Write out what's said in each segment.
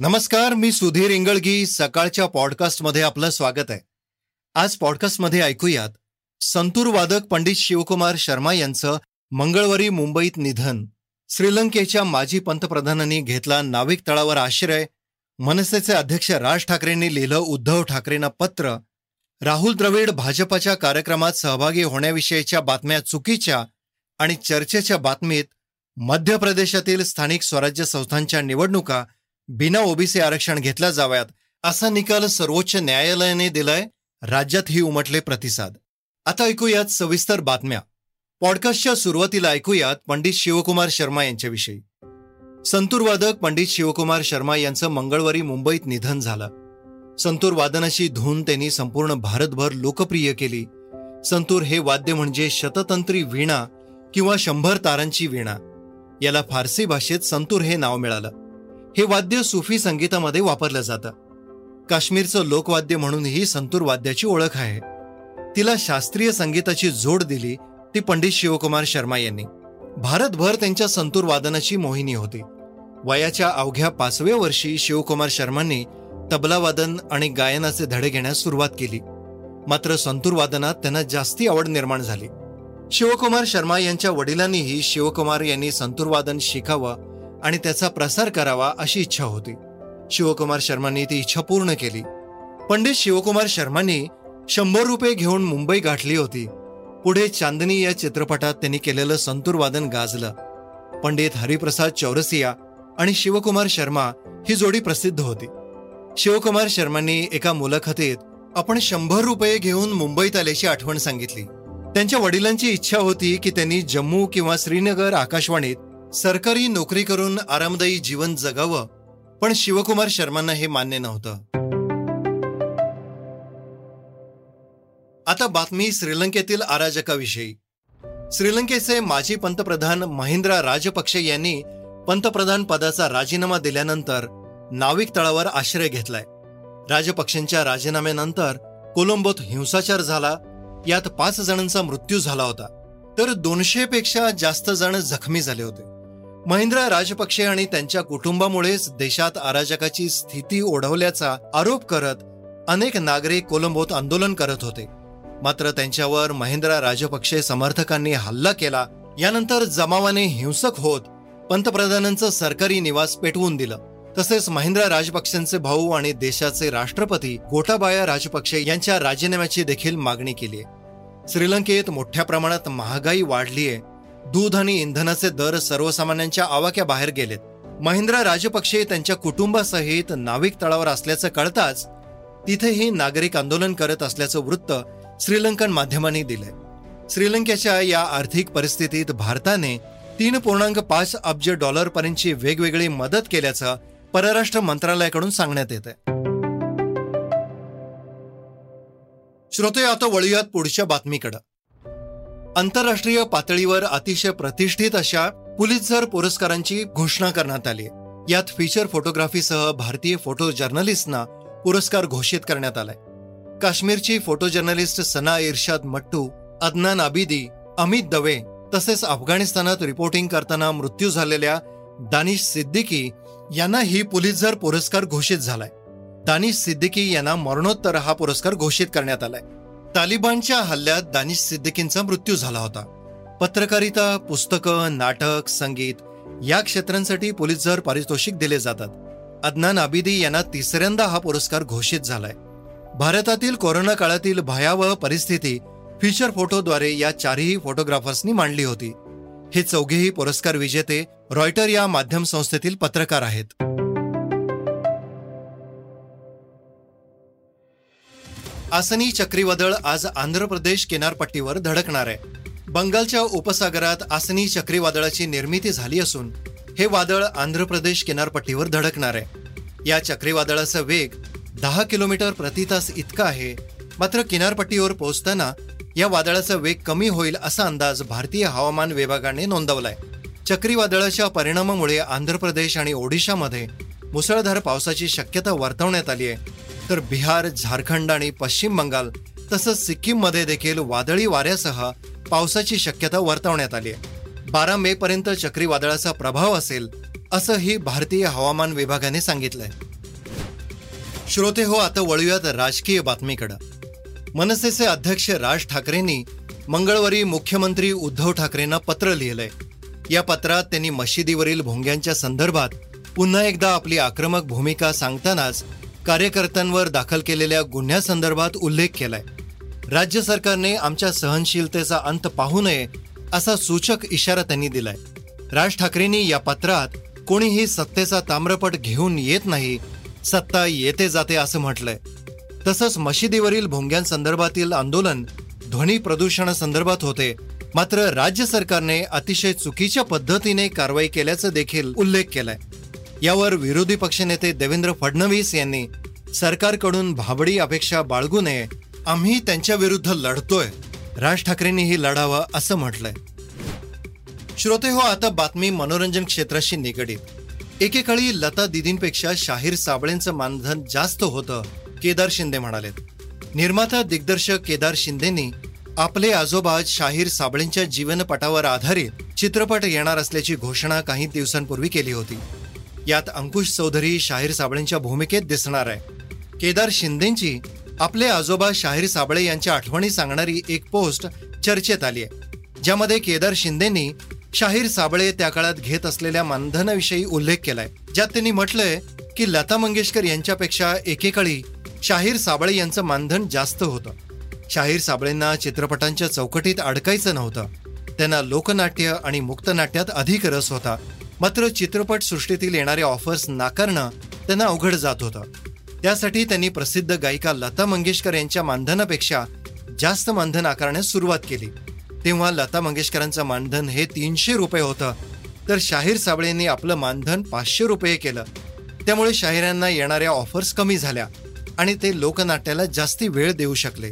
नमस्कार मी सुधीर इंगळगी. सकाळच्या पॉडकास्टमध्ये आपलं स्वागत आहे. आज पॉडकास्टमध्ये ऐकूयात संतूर वादक पंडित शिवकुमार शर्मा यांचं मंगळवारी मुंबईत निधन. श्रीलंकेच्या माजी पंतप्रधानांनी घेतला नाविक तळावर आश्रय. मनसेचे अध्यक्ष राज ठाकरेंनी लिहिलं उद्धव ठाकरेंना पत्र. राहुल द्रविड भाजपाच्या कार्यक्रमात सहभागी होण्याविषयीच्या बातम्या चुकीच्या आणि चर्चेच्या बातमीत मध्य प्रदेशातील स्थानिक स्वराज्य संस्थांच्या निवडणुका बिना ओबीसी आरक्षण घेतल्या जाव्यात असा निकाल सर्वोच्च न्यायालयाने दिलाय राज्यातही उमटले प्रतिसाद. आता ऐकूयात सविस्तर बातम्या. पॉडकास्टच्या सुरुवातीला ऐकूयात पंडित शिवकुमार शर्मा यांच्याविषयी. संतूरवादक पंडित शिवकुमार शर्मा यांचं मंगळवारी मुंबईत निधन झालं. संतूर वादनाची धून त्यांनी संपूर्ण भारतभर लोकप्रिय केली. संतूर हे वाद्य म्हणजे शततंत्री वीणा किंवा शंभर तारांची वीणा. याला फारसी भाषेत संतूर हे नाव मिळालं. हे वाद्य सुफी संगीतामध्ये वापरलं जातं. काश्मीरचं लोकवाद्य म्हणूनही संतूर वाद्याची ओळख आहे. तिला शास्त्रीय संगीताची जोड दिली ती पंडित शिवकुमार शर्मा यांनी. भारतभर त्यांच्या संतूर वादनाची मोहिनी होती. वयाच्या अवघ्या पाचव्या वर्षी शिवकुमार शर्मांनी तबलावादन आणि गायनाचे धडे घेण्यास सुरुवात केली. मात्र संतूर वादनात त्यांना जास्ती आवड निर्माण झाली. शिवकुमार शर्मा यांच्या वडिलांनीही शिवकुमार यांनी संतूर वादन शिकावं आणि त्याचा प्रसार करावा अशी इच्छा होती. शिवकुमार शर्मांनी ती इच्छा पूर्ण केली. पंडित शिवकुमार शर्मांनी शंभर रुपये घेऊन मुंबई गाठली होती. पुढे चांदनी या चित्रपटात त्यांनी केलेलं संतूर वादन गाजलं. पंडित हरिप्रसाद चौरसिया आणि शिवकुमार शर्मा ही जोडी प्रसिद्ध होती. शिवकुमार शर्मांनी एका मुलाखतीत आपण शंभर रुपये घेऊन मुंबईत आल्याची आठवण सांगितली. त्यांच्या वडिलांची इच्छा होती की त्यांनी जम्मू किंवा श्रीनगर आकाशवाणीत सरकारी नोकरी करून आरामदायी जीवन जगावं पण शिवकुमार शर्मांना हे मान्य नव्हतं. आता बातमी श्रीलंकेतील अराजकाविषयी. श्रीलंकेचे माजी पंतप्रधान महिंद्रा राजपक्षे यांनी पंतप्रधान पदाचा राजीनामा दिल्यानंतर नाविक तळावर आश्रय घेतलाय. राजपक्षेंच्या राजीनाम्यानंतर कोलंबोत हिंसाचार झाला यात पाच जणांचा मृत्यू झाला होता. तर दोनशे पेक्षा जास्त जण जखमी झाले होते. महिंद्रा राजपक्षे आणि त्यांच्या कुटुंबामुळेच देशात अराजकाची स्थिती ओढवल्याचा आरोप करत अनेक नागरिक कोलंबोत आंदोलन करत होते. मात्र त्यांच्यावर महिंद्रा राजपक्षे समर्थकांनी हल्ला केला. यानंतर जमावाने हिंसक होत पंतप्रधानांचं सरकारी निवास पेटवून दिलं. तसेच महिंद्रा राजपक्षेंचे भाऊ आणि देशाचे राष्ट्रपती गोटाबाया राजपक्षे यांच्या राजीनाम्याची देखील मागणी केली श्रीलंकेत मोठ्या प्रमाणात महागाई वाढलीये दूध आणि इंधनाचे दर सर्वसामान्यांच्या आवाक्या बाहेर गेलेत. महिंद्रा राजपक्षे त्यांच्या कुटुंबासहित नाविक तळावर असल्याचं कळताच तिथेही नागरिक आंदोलन करत असल्याचं वृत्त श्रीलंकन माध्यमांनी दिलंय. श्रीलंकेच्या या आर्थिक परिस्थितीत भारताने तीन पूर्णांक पाच अब्ज डॉलरपर्यंतची वेगवेगळी मदत केल्याचं परराष्ट्र मंत्रालयाकडून सांगण्यात येत आहे श्रोते आता वळूयात पुढच्या बातमीकडे. आंतरराष्ट्रीय पातळीवर अतिशय प्रतिष्ठित अशा पुलितझर पुरस्कारांची घोषणा करण्यात आली यात फीचर फोटोग्राफीसह भारतीय फोटो जर्नलिस्टना पुरस्कार घोषित करण्यात आलाय. काश्मीरची फोटो जर्नलिस्ट सना इर्शाद मट्टू अदनान आबिदी अमित दवे तसेच अफगाणिस्तानात रिपोर्टिंग करताना मृत्यू झालेल्या दानिश सिद्दीकी यांना ही पुलित्झर पुरस्कार घोषित झालाय. दानिश सिद्दीकी यांना मरणोत्तर हा पुरस्कार घोषित करण्यात आलाय. तालिबानच्या हल्ल्यात दानिश सिद्दीकींचा मृत्यू झाला होता. पत्रकारिता पुस्तकं नाटक संगीत या क्षेत्रांसाठी पोलीसजर पारितोषिक दिले जातात अदनान आबिदी यांना तिसऱ्यांदा हा पुरस्कार घोषित झालाय. भारतातील कोरोना काळातील भयावह परिस्थिती फीचर फोटोद्वारे या चारही फोटोग्राफर्सनी मांडली होती. हे चौघेही पुरस्कार विजेते रॉयटर या माध्यम संस्थेतील पत्रकार आहेत. आसनी चक्रीवादळ आज आंध्र प्रदेश किनारपट्टीवर धडकणार आहे. बंगालच्या उपसागरात आसनी चक्रीवादळाची निर्मिती झाली असून हे वादळ आंध्र प्रदेश किनारपट्टीवर धडकणार आहे. या चक्रीवादळाचा वेग दहा किलोमीटर प्रति तास इतका आहे. मात्र किनारपट्टीवर पोहोचताना या वादळाचा वेग कमी होईल असा अंदाज भारतीय हवामान विभागाने नोंदवलाय. चक्रीवादळाच्या परिणामामुळे आंध्र प्रदेश आणि ओडिशामध्ये मुसळधार पावसाची शक्यता वर्तवण्यात आली आहे. तर बिहार झारखंड आणि पश्चिम बंगाल तसंच सिक्कीममध्ये देखील वादळी वाऱ्यासह पावसाची शक्यता वर्तवण्यात आली आहे. बारा मे पर्यंत चक्रीवादळाचा प्रभाव असेल असंही भारतीय हवामान विभागाने सांगितलंय. श्रोते हो आता वळूयात राजकीय बातमीकडं. मनसेचे अध्यक्ष राज ठाकरेंनी मंगळवारी मुख्यमंत्री उद्धव ठाकरेंना पत्र लिहिलंय. या पत्रात त्यांनी मशिदीवरील भोंग्यांच्या संदर्भात पुन्हा एकदा आपली आक्रमक भूमिका सांगतानाच कार्यकर्त्यांवर दाखल केलेल्या गुन्ह्यासंदर्भात उल्लेख केलाय. राज्य सरकारने आमच्या सहनशीलतेचा अंत पाहू नये असा सूचक इशारा त्यांनी दिलाय. राज ठाकरेंनी या पत्रात कोणीही सत्तेचा ताम्रपट घेऊन येत नाही सत्ता येते जाते असं म्हटलंय. तसंच मशिदीवरील भोंग्यांसंदर्भातील आंदोलन ध्वनी प्रदूषणासंदर्भात होते. मात्र राज्य सरकारने अतिशय चुकीच्या पद्धतीने कारवाई केल्याचं देखील उल्लेख केलाय. यावर विरोधी पक्षनेते देवेंद्र फडणवीस यांनी सरकारकडून भाबडी अपेक्षा बाळगू नये. आम्ही त्यांच्या विरुद्ध लढतोय. राज ठाकरेंनीही लढावं असं म्हटलंय. श्रोते हो आता बातमी मनोरंजन क्षेत्राशी निगडीत. एकेकाळी लता दिदींपेक्षा शाहीर साबळेंचं मानधन जास्त होतं केदार शिंदे म्हणाले निर्माता दिग्दर्शक केदार शिंदेनी आपले आजोबा शाहीर साबळेंच्या जीवनपटावर आधारित चित्रपट येणार असल्याची घोषणा काही दिवसांपूर्वी केली होती. यात अंकुश चौधरी शाहीर साबळेंच्या भूमिकेत दिसणार आहे. केदार शिंदेची आपले आजोबा शाहीर साबळे यांच्या आठवणी सांगणारी एक पोस्ट चर्चेत आली आहे. ज्यामध्ये केदार शिंदेनी शाहीर साबळे त्या काळात घेत असलेल्या मानधनाविषयी उल्लेख केलाय. ज्यात त्यांनी म्हटलंय की लता मंगेशकर यांच्यापेक्षा एकेकाळी शाहीर साबळे यांचं मानधन जास्त होतं. शाहीर साबळेंना चित्रपटांच्या चौकटीत अडकायचं नव्हतं. त्यांना लोकनाट्य आणि मुक्तनाट्यात अधिक रस होता. मात्र चित्रपट सृष्टीतील येणारे ऑफर्स नाकारणं त्यांना अवघड जात होतं. त्यासाठी त्यांनी प्रसिद्ध गायिका लता मंगेशकर यांच्या मानधनापेक्षा जास्त मानधन आकारण्यास सुरुवात केली. तेव्हा लता मंगेशकरांचं मानधन हे तीनशे रुपये होतं. तर शाहीर साबळेंनी आपलं मानधन पाचशे रुपये केलं. त्यामुळे शाहिरांना येणाऱ्या ऑफर्स कमी झाल्या आणि ते लोकनाट्याला जास्ती वेळ देऊ शकले.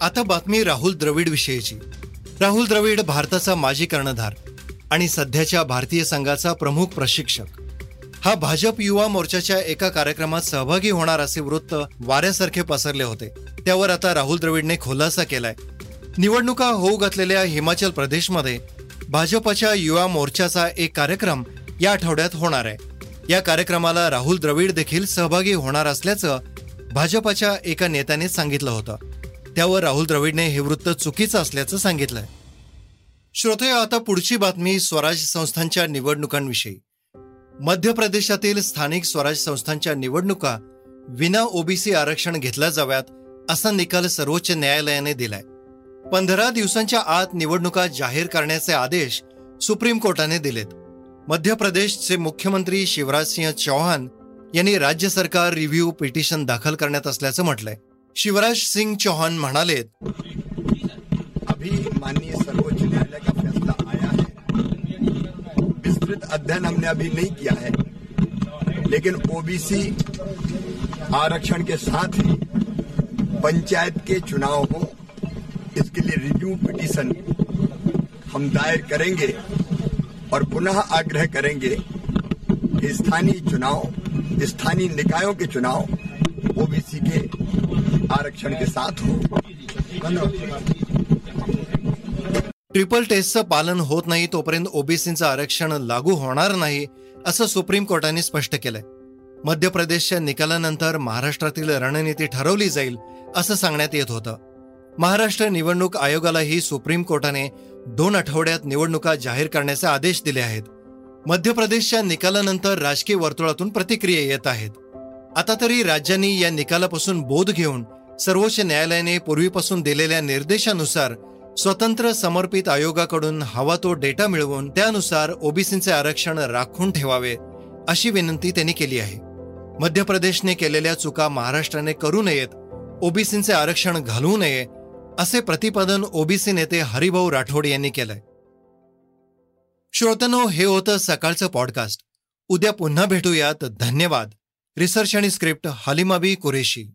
आता बातमी राहुल द्रविड विषयीची राहुल द्रविड भारताचा माजी कर्णधार. आणि सध्याच्या भारतीय संघाचा प्रमुख प्रशिक्षक. हा भाजप युवा मोर्चाच्या एका कार्यक्रमात सहभागी होणार असे वृत्त वाऱ्यासारखे पसरले होते. त्यावर आता राहुल द्रविडने खुलासा केलाय. निवडणुका होऊ घातलेल्या हिमाचल प्रदेशमध्ये भाजपच्या युवा मोर्चाचा एक कार्यक्रम या आठवड्यात होणार आहे. या कार्यक्रमाला राहुल द्रविड देखील सहभागी होणार असल्याचं भाजपाच्या एका नेत्याने सांगितलं होतं. त्यावर राहुल द्रविडने हे वृत्त चुकीचं असल्याचं सांगितलंय. श्रोतया आता पुढची बातमी स्वराज संस्थांच्या निवडणुकांविषयी. मध्य प्रदेशातील स्थानिक स्वराज संस्थांच्या निवडणुका विना ओबीसी आरक्षण घेतल्या जाव्यात असा निकाल सर्वोच्च न्यायालयाने दिलाय. पंधरा दिवसांच्या आत निवडणुका जाहीर करण्याचे आदेश सुप्रीम कोर्टाने दिलेत. मध्य प्रदेशचे मुख्यमंत्री शिवराजसिंह चौहान यांनी राज्य सरकार रिव्ह्यू पिटिशन दाखल करण्यात असल्याचं म्हटलंय. शिवराज सिंग चौहान म्हणाले विस्तृत अध्ययन हमने अभी नहीं किया है। लेकिन ओबीसी आरक्षण के साथ ही पंचायत के चुनाव हो इसके लिए रिव्यू पिटीशन हम दायर करेंगे और पुनः आग्रह करेंगे कि स्थानीय चुनाव, स्थानीय निकायों के चुनाव ओबीसी के आरक्षण के साथ हो। ट्रिपल टेस्टचं पालन होत नाही तोपर्यंत ओबीसीचं आरक्षण लागू होणार नाही असं सुप्रीम कोर्टाने स्पष्ट केलंय. मध्य प्रदेशच्या निकालानंतर महाराष्ट्रातील रणनीती ठरवली जाईल असं सांगण्यात येत होतं. महाराष्ट्र निवडणूक आयोगालाही सुप्रीम कोर्टाने दोन आठवड्यात निवडणुका जाहीर करण्याचे आदेश दिले आहेत. मध्य प्रदेशच्या निकालानंतर राजकीय वर्तुळातून प्रतिक्रिया येत आहेत. आता तरी राज्यांनी या निकालापासून बोध घेऊन सर्वोच्च न्यायालयाने पूर्वीपासून दिलेल्या निर्देशानुसार स्वतंत्र समर्पित आयोगाकडून हवा तो डेटा मिळवून त्यानुसार ओबीसीचे आरक्षण राखून ठेवावे अशी विनंती त्यांनी केली आहे. मध्य प्रदेशने केलेल्या चुका महाराष्ट्राने करू नयेत ओबीसीचे आरक्षण घालवू नये असे प्रतिपादन ओबीसी नेते हरिभाऊ राठोड यांनी केलंय. श्रोतनो हे होतं सकाळचं पॉडकास्ट. उद्या पुन्हा भेटूयात. धन्यवाद. रिसर्च आणि स्क्रिप्ट हालिमाबी कुरेशी.